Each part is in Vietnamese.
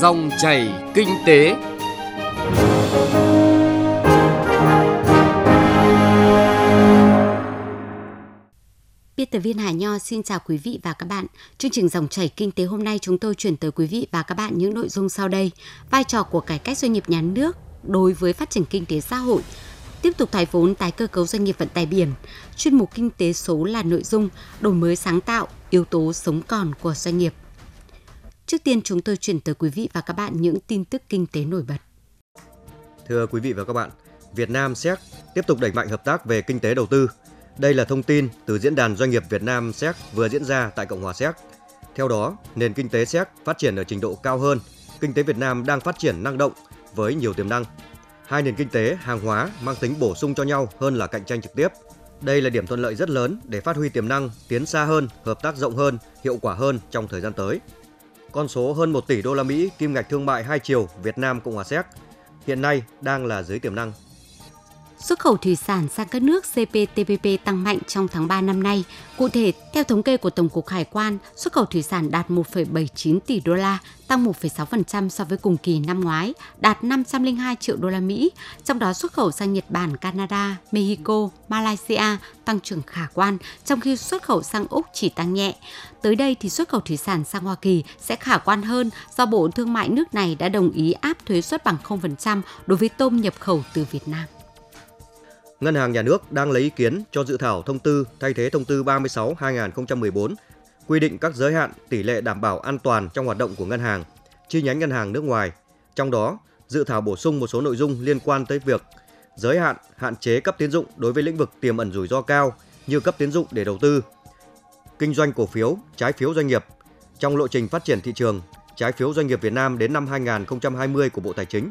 Dòng chảy kinh tế. Biên tập viên Hà Nho xin chào quý vị và các bạn. Chương trình dòng chảy kinh tế hôm nay chúng tôi chuyển tới quý vị và các bạn những nội dung sau đây. Vai trò của cải cách doanh nghiệp nhà nước đối với phát triển kinh tế xã hội, tiếp tục thoái vốn tái cơ cấu doanh nghiệp vận tải biển. Chuyên mục kinh tế số là nội dung đổi mới sáng tạo, yếu tố sống còn của doanh nghiệp. Trước tiên chúng tôi chuyển tới quý vị và các bạn những tin tức kinh tế nổi bật. Thưa quý vị và các bạn, Việt Nam Séc tiếp tục đẩy mạnh hợp tác về kinh tế đầu tư. Đây là thông tin từ diễn đàn doanh nghiệp Việt Nam Séc vừa diễn ra tại Cộng hòa Séc. Theo đó, nền kinh tế Séc phát triển ở trình độ cao hơn, kinh tế Việt Nam đang phát triển năng động với nhiều tiềm năng. Hai nền kinh tế hàng hóa mang tính bổ sung cho nhau hơn là cạnh tranh trực tiếp. Đây là điểm thuận lợi rất lớn để phát huy tiềm năng, tiến xa hơn, hợp tác rộng hơn, hiệu quả hơn trong thời gian tới. Con số hơn 1 tỷ đô la Mỹ, kim ngạch thương mại hai chiều Việt Nam Cộng hòa Séc, hiện nay đang là dưới tiềm năng. Xuất khẩu thủy sản sang các nước CPTPP tăng mạnh trong tháng 3 năm nay. Cụ thể, theo thống kê của Tổng cục Hải quan, xuất khẩu thủy sản đạt 1,79 tỷ đô la, tăng 1,6% so với cùng kỳ năm ngoái, đạt 502 triệu đô la Mỹ. Trong đó xuất khẩu sang Nhật Bản, Canada, Mexico, Malaysia tăng trưởng khả quan, trong khi xuất khẩu sang Úc chỉ tăng nhẹ. Tới đây thì xuất khẩu thủy sản sang Hoa Kỳ sẽ khả quan hơn do Bộ Thương mại nước này đã đồng ý áp thuế suất bằng 0% đối với tôm nhập khẩu từ Việt Nam. Ngân hàng Nhà nước đang lấy ý kiến cho dự thảo thông tư thay thế thông tư 36/2014 quy định các giới hạn tỷ lệ đảm bảo an toàn trong hoạt động của ngân hàng, chi nhánh ngân hàng nước ngoài. Trong đó, dự thảo bổ sung một số nội dung liên quan tới việc giới hạn, hạn chế cấp tiến dụng đối với lĩnh vực tiềm ẩn rủi ro cao như cấp tiến dụng để đầu tư, kinh doanh cổ phiếu, trái phiếu doanh nghiệp trong lộ trình phát triển thị trường trái phiếu doanh nghiệp Việt Nam đến năm 2020 của Bộ Tài chính.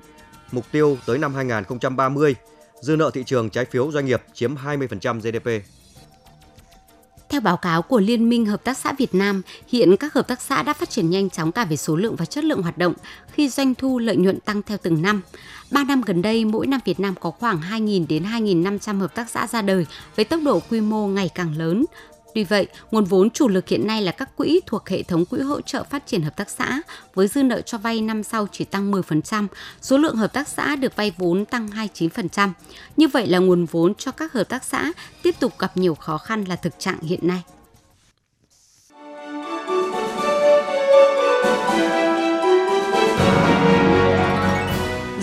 Mục tiêu tới năm 2030 dư nợ thị trường trái phiếu doanh nghiệp chiếm 20% GDP. Theo báo cáo của Liên minh Hợp tác xã Việt Nam, hiện các hợp tác xã đã phát triển nhanh chóng cả về số lượng và chất lượng hoạt động khi doanh thu lợi nhuận tăng theo từng năm. 3 năm gần đây, mỗi năm Việt Nam có khoảng 2.000 đến 2.500 hợp tác xã ra đời với tốc độ quy mô ngày càng lớn. Tuy vậy, nguồn vốn chủ lực hiện nay là các quỹ thuộc hệ thống quỹ hỗ trợ phát triển hợp tác xã với dư nợ cho vay năm sau chỉ tăng 10%, số lượng hợp tác xã được vay vốn tăng 29%. Như vậy là nguồn vốn cho các hợp tác xã tiếp tục gặp nhiều khó khăn là thực trạng hiện nay.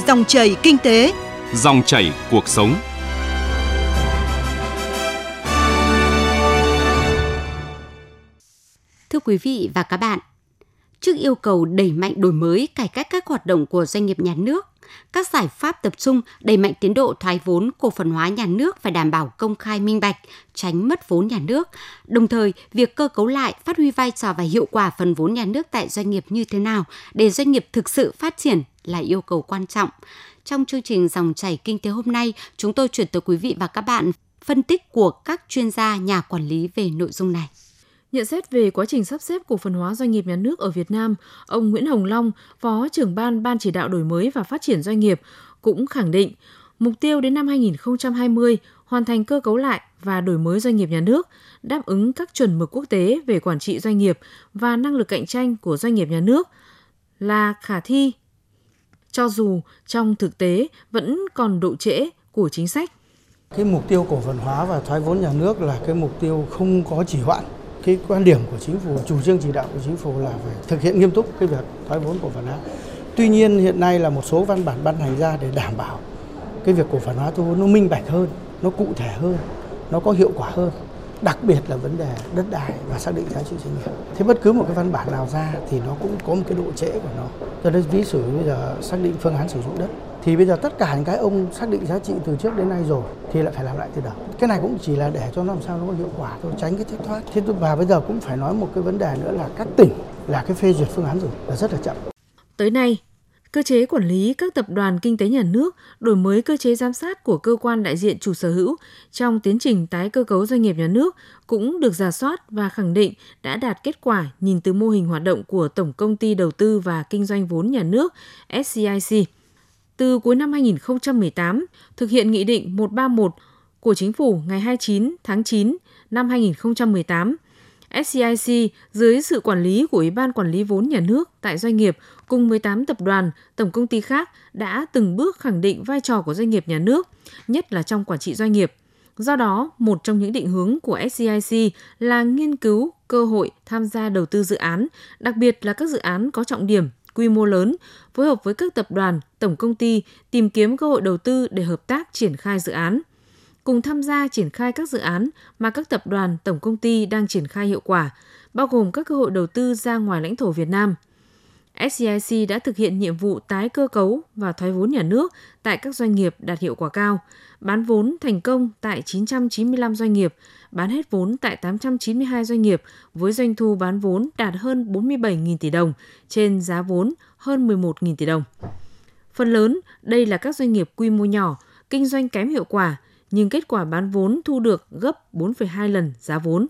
Dòng chảy kinh tế, dòng chảy cuộc sống. Thưa quý vị và các bạn, trước yêu cầu đẩy mạnh đổi mới, cải cách các hoạt động của doanh nghiệp nhà nước, các giải pháp tập trung đẩy mạnh tiến độ thoái vốn cổ phần hóa nhà nước phải đảm bảo công khai minh bạch, tránh mất vốn nhà nước. Đồng thời, việc cơ cấu lại, phát huy vai trò và hiệu quả phần vốn nhà nước tại doanh nghiệp như thế nào để doanh nghiệp thực sự phát triển là yêu cầu quan trọng. Trong chương trình dòng chảy kinh tế hôm nay, chúng tôi chuyển tới quý vị và các bạn phân tích của các chuyên gia nhà quản lý về nội dung này. Nhận xét về quá trình sắp xếp cổ phần hóa doanh nghiệp nhà nước ở Việt Nam, ông Nguyễn Hồng Long, Phó trưởng ban Ban chỉ đạo đổi mới và phát triển doanh nghiệp, cũng khẳng định mục tiêu đến năm 2020 hoàn thành cơ cấu lại và đổi mới doanh nghiệp nhà nước, đáp ứng các chuẩn mực quốc tế về quản trị doanh nghiệp và năng lực cạnh tranh của doanh nghiệp nhà nước là khả thi. Cho dù trong thực tế vẫn còn độ trễ của chính sách. Cái mục tiêu cổ phần hóa và thoái vốn nhà nước là cái mục tiêu không có chỉ hoãn cái quan điểm của chính phủ, chủ trương chỉ đạo của chính phủ là phải thực hiện nghiêm túc cái việc thoái vốn cổ phần hóa. Tuy nhiên hiện nay là một số văn bản ban hành ra để đảm bảo cái việc cổ phần hóa thu vốn nó minh bạch hơn, nó cụ thể hơn, nó có hiệu quả hơn. Đặc biệt là vấn đề đất đai và xác định giá trị doanh nghiệp. Thế bất cứ một cái văn bản nào ra thì nó cũng có một cái độ trễ của nó. Cho nên ví dụ bây giờ xác định phương án sử dụng đất thì bây giờ tất cả những cái ông xác định giá trị từ trước đến nay rồi thì lại phải làm lại từ đầu. Cái này cũng chỉ là để cho nó làm sao nó có hiệu quả thôi tránh cái thất thoát. Thế và bây giờ cũng phải nói một cái vấn đề nữa là các tỉnh là cái phê duyệt phương án rồi là rất là chậm. Tới nay cơ chế quản lý các tập đoàn kinh tế nhà nước, đổi mới cơ chế giám sát của cơ quan đại diện chủ sở hữu trong tiến trình tái cơ cấu doanh nghiệp nhà nước cũng được giả soát và khẳng định đã đạt kết quả nhìn từ mô hình hoạt động của Tổng công ty đầu tư và kinh doanh vốn nhà nước SCIC từ cuối năm 2018 thực hiện Nghị định 131 của Chính phủ ngày 29 tháng 9 năm 2018. SCIC dưới sự quản lý của Ủy ban Quản lý vốn nhà nước tại doanh nghiệp cùng 18 tập đoàn, tổng công ty khác đã từng bước khẳng định vai trò của doanh nghiệp nhà nước, nhất là trong quản trị doanh nghiệp. Do đó, một trong những định hướng của SCIC là nghiên cứu cơ hội tham gia đầu tư dự án, đặc biệt là các dự án có trọng điểm, quy mô lớn, phối hợp với các tập đoàn, tổng công ty tìm kiếm cơ hội đầu tư để hợp tác triển khai dự án – cùng tham gia triển khai các dự án mà các tập đoàn, tổng công ty đang triển khai hiệu quả, bao gồm các cơ hội đầu tư ra ngoài lãnh thổ Việt Nam. SCIC đã thực hiện nhiệm vụ tái cơ cấu và thoái vốn nhà nước tại các doanh nghiệp đạt hiệu quả cao, bán vốn thành công tại 995 doanh nghiệp, bán hết vốn tại 892 doanh nghiệp với doanh thu bán vốn đạt hơn 47.000 tỷ đồng trên giá vốn hơn 11.000 tỷ đồng. Phần lớn, đây là các doanh nghiệp quy mô nhỏ, kinh doanh kém hiệu quả, nhưng kết quả bán vốn thu được gấp 4,2 lần giá vốn.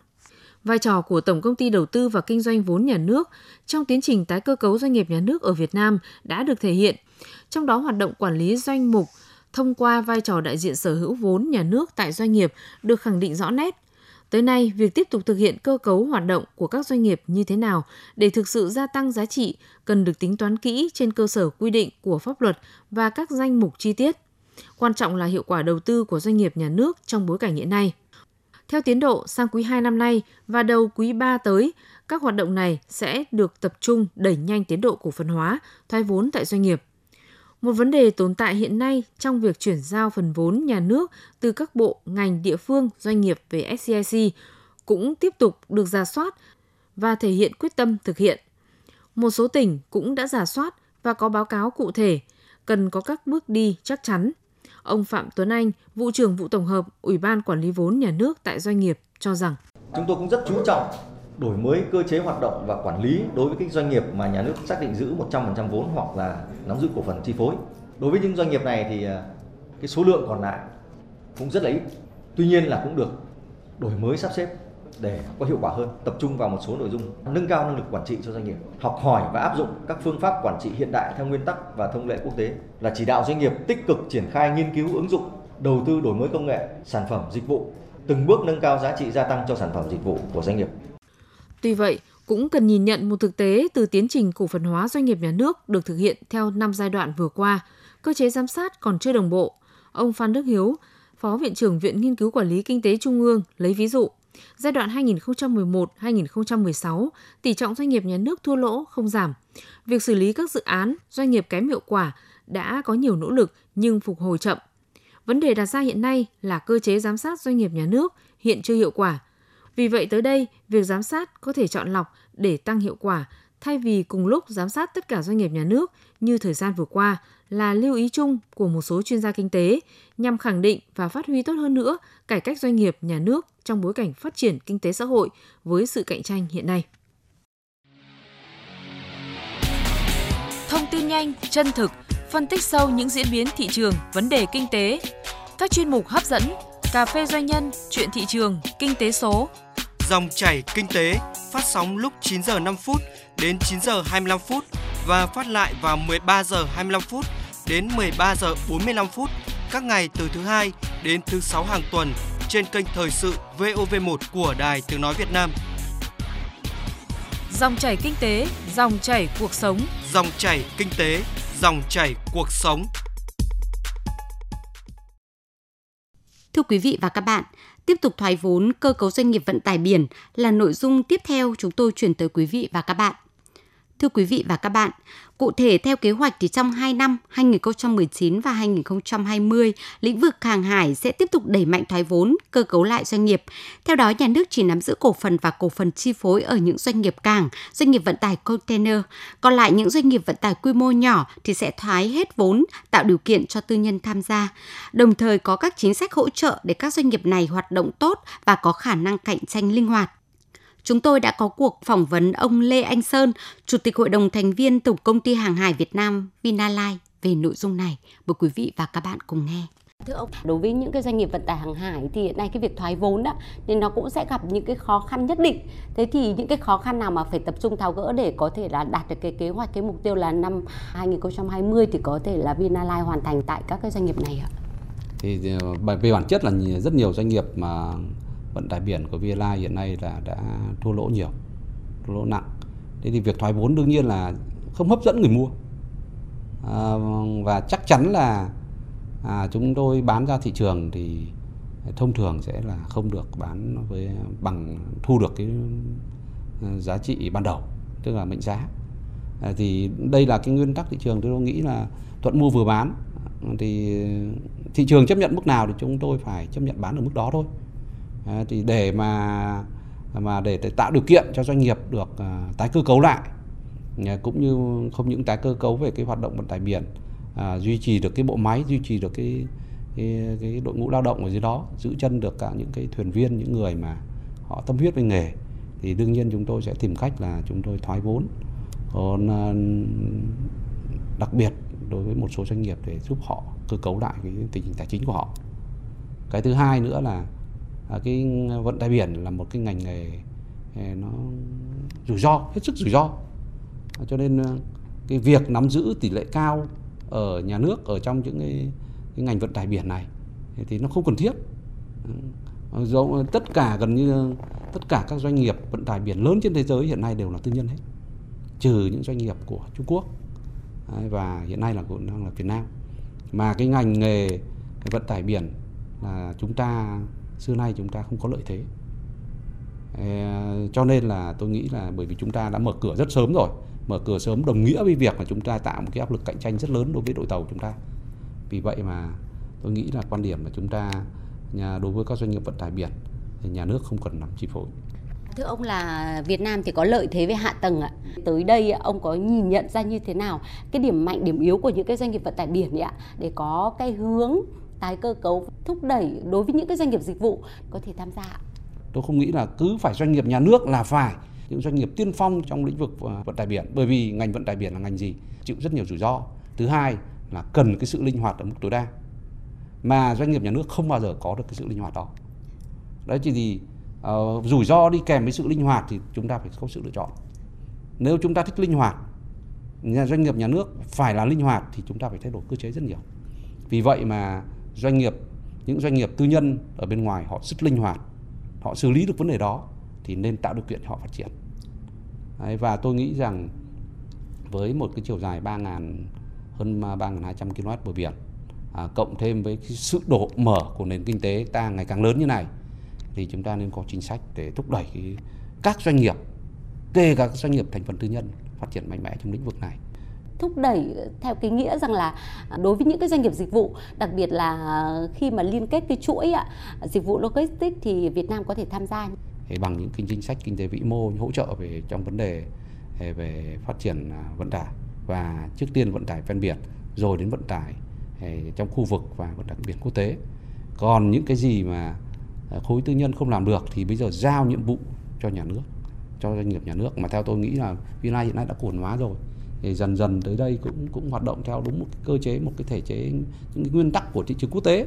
Vai trò của Tổng công ty Đầu tư và Kinh doanh vốn nhà nước trong tiến trình tái cơ cấu doanh nghiệp nhà nước ở Việt Nam đã được thể hiện, trong đó hoạt động quản lý doanh mục thông qua vai trò đại diện sở hữu vốn nhà nước tại doanh nghiệp được khẳng định rõ nét. Tới nay, việc tiếp tục thực hiện cơ cấu hoạt động của các doanh nghiệp như thế nào để thực sự gia tăng giá trị cần được tính toán kỹ trên cơ sở quy định của pháp luật và các danh mục chi tiết. Quan trọng là hiệu quả đầu tư của doanh nghiệp nhà nước trong bối cảnh hiện nay. Theo tiến độ, sang quý 2 năm nay và đầu quý 3 tới, các hoạt động này sẽ được tập trung đẩy nhanh tiến độ cổ phần hóa, thoái vốn tại doanh nghiệp. Một vấn đề tồn tại hiện nay trong việc chuyển giao phần vốn nhà nước từ các bộ, ngành, địa phương, doanh nghiệp về SCIC cũng tiếp tục được giả soát và thể hiện quyết tâm thực hiện. Một số tỉnh cũng đã giả soát và có báo cáo cụ thể, cần có các bước đi chắc chắn – Ông Phạm Tuấn Anh, vụ trưởng vụ tổng hợp Ủy ban Quản lý vốn nhà nước tại doanh nghiệp cho rằng chúng tôi cũng rất chú trọng đổi mới cơ chế hoạt động và quản lý đối với các doanh nghiệp mà nhà nước xác định giữ 100% vốn hoặc là nắm giữ cổ phần chi phối. Đối với những doanh nghiệp này thì à, cái số lượng còn lại cũng rất là ít. Tuy nhiên là cũng được đổi mới sắp xếp để có hiệu quả hơn, tập trung vào một số nội dung nâng cao năng lực quản trị cho doanh nghiệp, học hỏi và áp dụng các phương pháp quản trị hiện đại theo nguyên tắc và thông lệ quốc tế, là chỉ đạo doanh nghiệp tích cực triển khai nghiên cứu ứng dụng, đầu tư đổi mới công nghệ, sản phẩm dịch vụ, từng bước nâng cao giá trị gia tăng cho sản phẩm dịch vụ của doanh nghiệp. Tuy vậy, cũng cần nhìn nhận một thực tế từ tiến trình cổ phần hóa doanh nghiệp nhà nước được thực hiện theo năm giai đoạn vừa qua, cơ chế giám sát còn chưa đồng bộ. Ông Phan Đức Hiếu, Phó Viện trưởng Viện Nghiên cứu Quản lý Kinh tế Trung ương lấy ví dụ, Giai đoạn 2011-2016, tỷ trọng doanh nghiệp nhà nước thua lỗ không giảm. Việc xử lý các dự án, doanh nghiệp kém hiệu quả đã có nhiều nỗ lực nhưng phục hồi chậm. Vấn đề đặt ra hiện nay là cơ chế giám sát doanh nghiệp nhà nước hiện chưa hiệu quả. Vì vậy tới đây, việc giám sát có thể chọn lọc để tăng hiệu quả thay vì cùng lúc giám sát tất cả doanh nghiệp nhà nước như thời gian vừa qua là lưu ý chung của một số chuyên gia kinh tế nhằm khẳng định và phát huy tốt hơn nữa cải cách doanh nghiệp nhà nước trong bối cảnh phát triển kinh tế xã hội với sự cạnh tranh hiện nay. Thông tin nhanh, chân thực, phân tích sâu những diễn biến thị trường, vấn đề kinh tế. Các chuyên mục hấp dẫn, cà phê doanh nhân, chuyện thị trường, kinh tế số. Dòng chảy kinh tế phát sóng lúc 9 giờ 5 phút đến 9 giờ 25 phút và phát lại vào 13 giờ 25 phút đến 13 giờ 45 phút các ngày từ thứ hai đến thứ sáu hàng tuần trên kênh thời sự VOV1 của Đài Tiếng nói Việt Nam. Dòng chảy kinh tế, dòng chảy cuộc sống. Dòng chảy kinh tế, dòng chảy cuộc sống. Thưa quý vị và các bạn, tiếp tục thoái vốn cơ cấu doanh nghiệp vận tải biển là nội dung tiếp theo chúng tôi chuyển tới quý vị và các bạn. Thưa quý vị và các bạn, cụ thể theo kế hoạch thì trong 2 năm 2019 và 2020, lĩnh vực hàng hải sẽ tiếp tục đẩy mạnh thoái vốn, cơ cấu lại doanh nghiệp. Theo đó, nhà nước chỉ nắm giữ cổ phần và cổ phần chi phối ở những doanh nghiệp cảng, doanh nghiệp vận tải container. Còn lại những doanh nghiệp vận tải quy mô nhỏ thì sẽ thoái hết vốn, tạo điều kiện cho tư nhân tham gia. Đồng thời có các chính sách hỗ trợ để các doanh nghiệp này hoạt động tốt và có khả năng cạnh tranh linh hoạt chúng tôi đã có cuộc phỏng vấn ông Lê Anh Sơn, Chủ tịch Hội đồng thành viên Tổng công ty Hàng hải Việt Nam Vinalines về nội dung này. Mời quý vị và các bạn cùng nghe. Thưa ông, đối với những cái doanh nghiệp vận tải hàng hải thì hiện nay cái việc thoái vốn đó nên nó cũng sẽ gặp những cái khó khăn nhất định. Thế thì những cái khó khăn nào mà phải tập trung tháo gỡ để có thể là đạt được cái kế hoạch cái mục tiêu là năm 2020 thì có thể là Vinalines hoàn thành tại các cái doanh nghiệp này ạ? Thì về bản chất là rất nhiều doanh nghiệp mà vận tải biển của VLA hiện nay là đã thua lỗ nhiều, thua lỗ nặng. Thế thì việc thoái vốn đương nhiên là không hấp dẫn người mua. À, và chắc chắn là à, chúng tôi bán ra thị trường thì thông thường sẽ là không được bán với bằng thu được cái à, giá trị ban đầu tức là mệnh giá à, thì đây là cái nguyên tắc thị trường tôi nghĩ là thuận mua vừa bán thì thị trường chấp nhận mức nào thì chúng tôi phải chấp nhận bán ở mức đó thôi thì để mà mà để, để tạo điều kiện cho doanh nghiệp được ờ, tái cơ cấu lại cũng như không những tái cơ cấu về cái hoạt động vận tải biển à, duy trì được cái bộ máy duy trì được cái cái, cái đội ngũ lao động ở dưới đó giữ chân được cả những cái thuyền viên những người mà họ tâm huyết với nghề thì đương nhiên chúng tôi sẽ tìm cách là chúng tôi thoái vốn. Còn ờ, đặc biệt đối với một số doanh nghiệp để giúp họ cơ cấu lại cái tình hình tài chính của họ. Cái thứ hai nữa là à, cái vận tải biển là một cái ngành nghề ờ, nó rủi ro hết sức rủi ro. À, cho nên ờ, cái việc nắm giữ tỷ lệ cao ở nhà nước ở trong những cái cái ngành vận tải biển này thì nó không cần thiết. Ờ, do tất cả gần như tất cả các doanh nghiệp vận tải biển lớn trên thế giới hiện nay đều là tư nhân hết trừ những doanh nghiệp của Trung Quốc à, và hiện nay là cũng đang là Việt Nam. Mà cái ngành nghề vận tải biển là chúng ta xưa nay chúng ta không có lợi thế. Cho nên là tôi nghĩ là bởi vì chúng ta đã mở cửa rất sớm rồi mở cửa sớm đồng nghĩa với việc là chúng ta tạo một cái áp lực cạnh tranh rất lớn đối với đội tàu chúng ta. Vì vậy mà tôi nghĩ là quan điểm là chúng ta nhà đối với các doanh nghiệp vận tải biển thì nhà nước không cần nắm chi phối. Thưa ông là Việt Nam thì có lợi thế về hạ tầng ạ. Tới đây ông có nhìn nhận ra như thế nào cái điểm mạnh, điểm yếu của những cái doanh nghiệp vận tải biển ạ? Để có cái hướng tái cơ cấu thúc đẩy đối với những cái doanh nghiệp dịch vụ có thể tham gia. Tôi không nghĩ là cứ phải doanh nghiệp nhà nước là phải những doanh nghiệp tiên phong trong lĩnh vực ờ, vận tải biển. Bởi vì ngành vận tải biển là ngành gì? Chịu rất nhiều rủi ro. Thứ hai là cần cái sự linh hoạt ở mức tối đa mà doanh nghiệp nhà nước không bao giờ có được cái sự linh hoạt đó. Đấy chỉ thì uh, ờ, rủi ro đi kèm với sự linh hoạt thì chúng ta phải có sự lựa chọn. Nếu chúng ta thích linh hoạt nhà doanh nghiệp nhà nước phải là linh hoạt thì chúng ta phải thay đổi cơ chế rất nhiều. Vì vậy mà doanh nghiệp những doanh nghiệp tư nhân ở bên ngoài họ rất linh hoạt họ xử lý được vấn đề đó thì nên tạo điều kiện cho họ phát triển. Đấy, và tôi nghĩ rằng với một cái chiều dài 3.000 hơn 3.200 km bờ biển à, cộng thêm với cái sự độ mở của nền kinh tế ta ngày càng lớn như này thì chúng ta nên có chính sách để thúc đẩy cái, các doanh nghiệp kể cả các doanh nghiệp thành phần tư nhân phát triển mạnh mẽ trong lĩnh vực này thúc đẩy theo cái nghĩa rằng là à, đối với những cái doanh nghiệp dịch vụ đặc biệt là khi mà liên kết cái chuỗi ạ, dịch vụ logistics thì Việt Nam có thể tham gia. Thì bằng những cái chính sách kinh tế vĩ mô hỗ trợ về trong vấn đề về phát triển à, vận tải và trước tiên vận tải ven biển rồi đến vận tải à, trong khu vực và vận tải biển quốc tế. Còn những cái gì mà khối tư nhân không làm được thì bây giờ giao nhiệm vụ cho nhà nước cho doanh nghiệp nhà nước. Mà theo tôi nghĩ là Vina hiện nay đã cổ hóa rồi thì dần dần tới đây cũng cũng hoạt động theo đúng một cái cơ chế một cái thể chế những cái nguyên tắc của thị trường quốc tế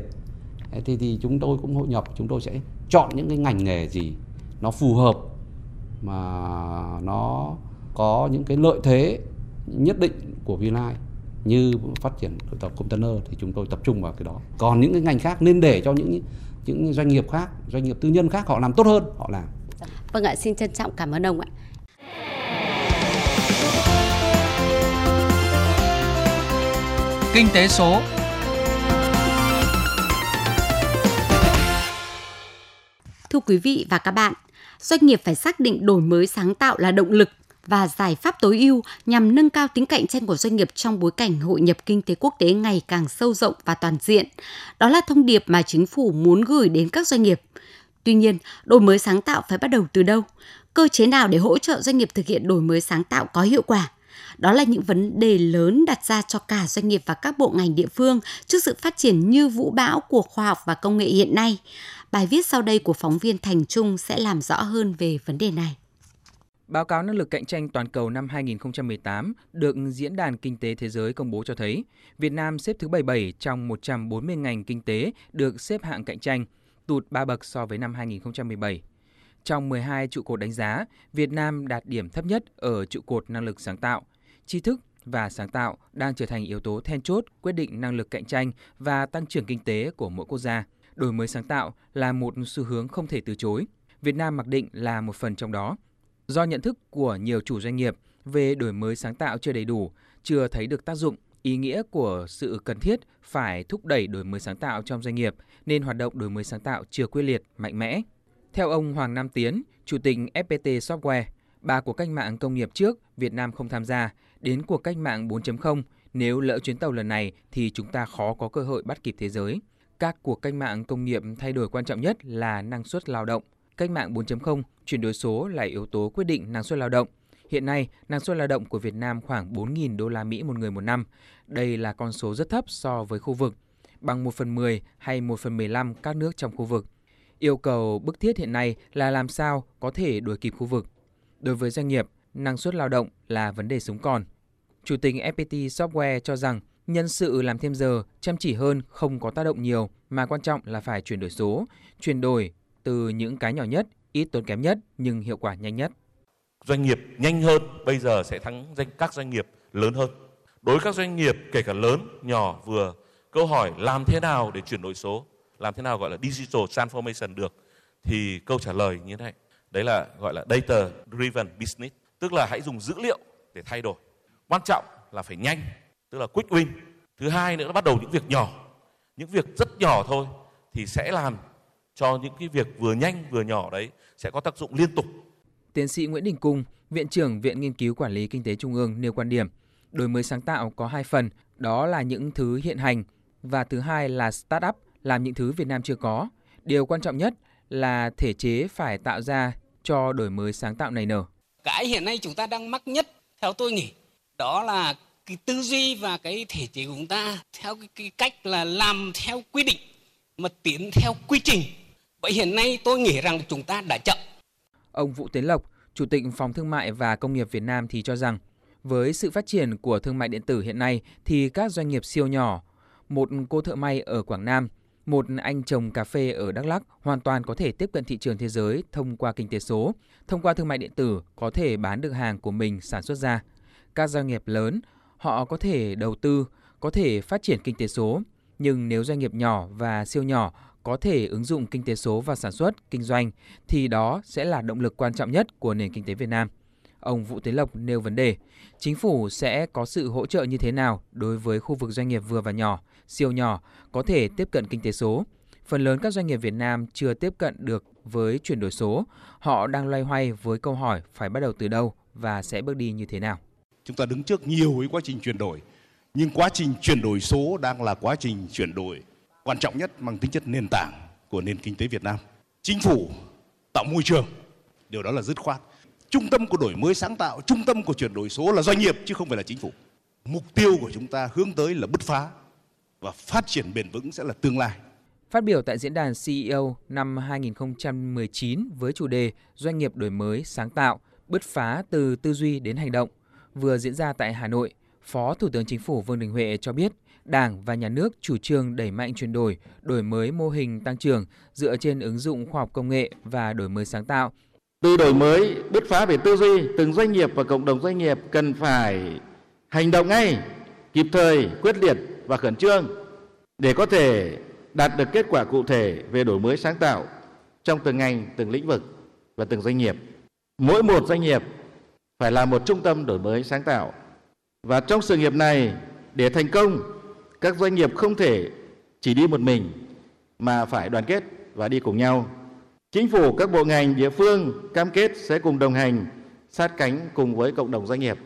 thì thì chúng tôi cũng hội nhập chúng tôi sẽ chọn những cái ngành nghề gì nó phù hợp mà nó có những cái lợi thế nhất định của Vinai như phát triển tàu container thì chúng tôi tập trung vào cái đó. Còn những cái ngành khác nên để cho những những doanh nghiệp khác, doanh nghiệp tư nhân khác họ làm tốt hơn, họ làm. Vâng ạ, xin trân trọng cảm ơn ông ạ. Kinh tế số Thưa quý vị và các bạn, doanh nghiệp phải xác định đổi mới sáng tạo là động lực và giải pháp tối ưu nhằm nâng cao tính cạnh tranh của doanh nghiệp trong bối cảnh hội nhập kinh tế quốc tế ngày càng sâu rộng và toàn diện. Đó là thông điệp mà chính phủ muốn gửi đến các doanh nghiệp. Tuy nhiên, đổi mới sáng tạo phải bắt đầu từ đâu? Cơ chế nào để hỗ trợ doanh nghiệp thực hiện đổi mới sáng tạo có hiệu quả? Đó là những vấn đề lớn đặt ra cho cả doanh nghiệp và các bộ ngành địa phương trước sự phát triển như vũ bão của khoa học và công nghệ hiện nay. Bài viết sau đây của phóng viên Thành Trung sẽ làm rõ hơn về vấn đề này. Báo cáo năng lực cạnh tranh toàn cầu năm 2018 được Diễn đàn Kinh tế Thế giới công bố cho thấy Việt Nam xếp thứ 77 trong 140 ngành kinh tế được xếp hạng cạnh tranh, tụt 3 bậc so với năm 2017. Trong 12 trụ cột đánh giá, Việt Nam đạt điểm thấp nhất ở trụ cột năng lực sáng tạo. Tri thức và sáng tạo đang trở thành yếu tố then chốt quyết định năng lực cạnh tranh và tăng trưởng kinh tế của mỗi quốc gia. đổi mới sáng tạo là một xu hướng không thể từ chối. Việt Nam mặc định là một phần trong đó. Do nhận thức của nhiều chủ doanh nghiệp về đổi mới sáng tạo chưa đầy đủ, chưa thấy được tác dụng, ý nghĩa của sự cần thiết phải thúc đẩy đổi mới sáng tạo trong doanh nghiệp nên hoạt động đổi mới sáng tạo chưa quyết liệt, mạnh mẽ. Theo ông Hoàng Nam Tiến, Chủ tịch FPT Software, ba cuộc cách mạng công nghiệp trước Việt Nam không tham gia, đến cuộc cách mạng 4.0, nếu lỡ chuyến tàu lần này thì chúng ta khó có cơ hội bắt kịp thế giới. Các cuộc cách mạng công nghiệp thay đổi quan trọng nhất là năng suất lao động. Cách mạng 4.0, chuyển đổi số là yếu tố quyết định năng suất lao động. Hiện nay, năng suất lao động của Việt Nam khoảng 4.000 đô la Mỹ một người một năm. Đây là con số rất thấp so với khu vực, bằng 1 phần 10 hay 1 phần 15 các nước trong khu vực. Yêu cầu bức thiết hiện nay là làm sao có thể đuổi kịp khu vực. Đối với doanh nghiệp, năng suất lao động là vấn đề sống còn. Chủ tịch FPT Software cho rằng nhân sự làm thêm giờ, chăm chỉ hơn không có tác động nhiều mà quan trọng là phải chuyển đổi số, chuyển đổi từ những cái nhỏ nhất, ít tốn kém nhất nhưng hiệu quả nhanh nhất. Doanh nghiệp nhanh hơn bây giờ sẽ thắng danh các doanh nghiệp lớn hơn. Đối với các doanh nghiệp kể cả lớn, nhỏ, vừa, câu hỏi làm thế nào để chuyển đổi số, làm thế nào gọi là digital transformation được thì câu trả lời như thế này. Đấy là gọi là data driven business, tức là hãy dùng dữ liệu để thay đổi. Quan trọng là phải nhanh, tức là quick win. Thứ hai nữa là bắt đầu những việc nhỏ, những việc rất nhỏ thôi thì sẽ làm cho những cái việc vừa nhanh vừa nhỏ đấy sẽ có tác dụng liên tục. Tiến sĩ Nguyễn Đình Cung, Viện trưởng Viện Nghiên cứu Quản lý Kinh tế Trung ương nêu quan điểm, đổi mới sáng tạo có hai phần, đó là những thứ hiện hành và thứ hai là start-up làm những thứ Việt Nam chưa có. Điều quan trọng nhất là thể chế phải tạo ra cho đổi mới sáng tạo này nở. Cái hiện nay chúng ta đang mắc nhất theo tôi nghĩ đó là cái tư duy và cái thể chế của chúng ta theo cái, cái cách là làm theo quy định mà tiến theo quy trình. Vậy hiện nay tôi nghĩ rằng chúng ta đã chậm. Ông Vũ Tiến Lộc, Chủ tịch Phòng Thương mại và Công nghiệp Việt Nam thì cho rằng với sự phát triển của thương mại điện tử hiện nay thì các doanh nghiệp siêu nhỏ, một cô thợ may ở Quảng Nam, một anh trồng cà phê ở Đắk Lắk hoàn toàn có thể tiếp cận thị trường thế giới thông qua kinh tế số. Thông qua thương mại điện tử có thể bán được hàng của mình sản xuất ra. Các doanh nghiệp lớn, họ có thể đầu tư, có thể phát triển kinh tế số. Nhưng nếu doanh nghiệp nhỏ và siêu nhỏ có thể ứng dụng kinh tế số vào sản xuất, kinh doanh, thì đó sẽ là động lực quan trọng nhất của nền kinh tế Việt Nam. Ông Vũ Tiến Lộc nêu vấn đề, chính phủ sẽ có sự hỗ trợ như thế nào đối với khu vực doanh nghiệp vừa và nhỏ, siêu nhỏ có thể tiếp cận kinh tế số. Phần lớn các doanh nghiệp Việt Nam chưa tiếp cận được với chuyển đổi số, họ đang loay hoay với câu hỏi phải bắt đầu từ đâu và sẽ bước đi như thế nào. Chúng ta đứng trước nhiều với quá trình chuyển đổi, nhưng quá trình chuyển đổi số đang là quá trình chuyển đổi quan trọng nhất mang tính chất nền tảng của nền kinh tế Việt Nam. Chính phủ tạo môi trường, điều đó là dứt khoát. Trung tâm của đổi mới sáng tạo, trung tâm của chuyển đổi số là doanh nghiệp chứ không phải là chính phủ. Mục tiêu của chúng ta hướng tới là bứt phá và phát triển bền vững sẽ là tương lai. Phát biểu tại diễn đàn CEO năm 2019 với chủ đề Doanh nghiệp đổi mới sáng tạo, bứt phá từ tư duy đến hành động vừa diễn ra tại Hà Nội, Phó Thủ tướng Chính phủ Vương Đình Huệ cho biết Đảng và Nhà nước chủ trương đẩy mạnh chuyển đổi, đổi mới mô hình tăng trưởng dựa trên ứng dụng khoa học công nghệ và đổi mới sáng tạo. Từ đổi mới, bứt phá về tư duy, từng doanh nghiệp và cộng đồng doanh nghiệp cần phải hành động ngay, kịp thời, quyết liệt và khẩn trương để có thể đạt được kết quả cụ thể về đổi mới sáng tạo trong từng ngành, từng lĩnh vực và từng doanh nghiệp. Mỗi một doanh nghiệp phải là một trung tâm đổi mới sáng tạo. Và trong sự nghiệp này, để thành công, các doanh nghiệp không thể chỉ đi một mình mà phải đoàn kết và đi cùng nhau. Chính phủ, các bộ ngành, địa phương cam kết sẽ cùng đồng hành, sát cánh cùng với cộng đồng doanh nghiệp.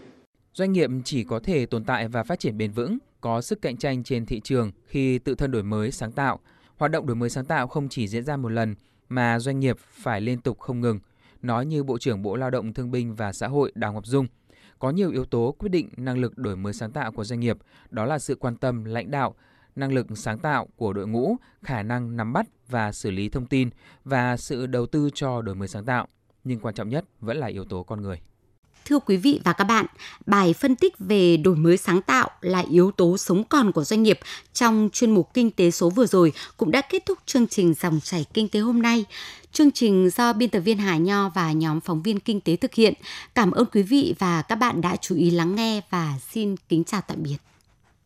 Doanh nghiệp chỉ có thể tồn tại và phát triển bền vững, có sức cạnh tranh trên thị trường khi tự thân đổi mới sáng tạo. Hoạt động đổi mới sáng tạo không chỉ diễn ra một lần mà doanh nghiệp phải liên tục không ngừng, nói như Bộ trưởng Bộ Lao động Thương binh và Xã hội Đào Ngọc Dung. Có nhiều yếu tố quyết định năng lực đổi mới sáng tạo của doanh nghiệp, đó là sự quan tâm lãnh đạo, năng lực sáng tạo của đội ngũ, khả năng nắm bắt và xử lý thông tin và sự đầu tư cho đổi mới sáng tạo. Nhưng quan trọng nhất vẫn là yếu tố con người. Thưa quý vị và các bạn, bài phân tích về đổi mới sáng tạo là yếu tố sống còn của doanh nghiệp trong chuyên mục Kinh tế số vừa rồi cũng đã kết thúc chương trình Dòng chảy Kinh tế hôm nay. Chương trình do biên tập viên Hà Nho và nhóm phóng viên Kinh tế thực hiện. Cảm ơn quý vị và các bạn đã chú ý lắng nghe và xin kính chào tạm biệt.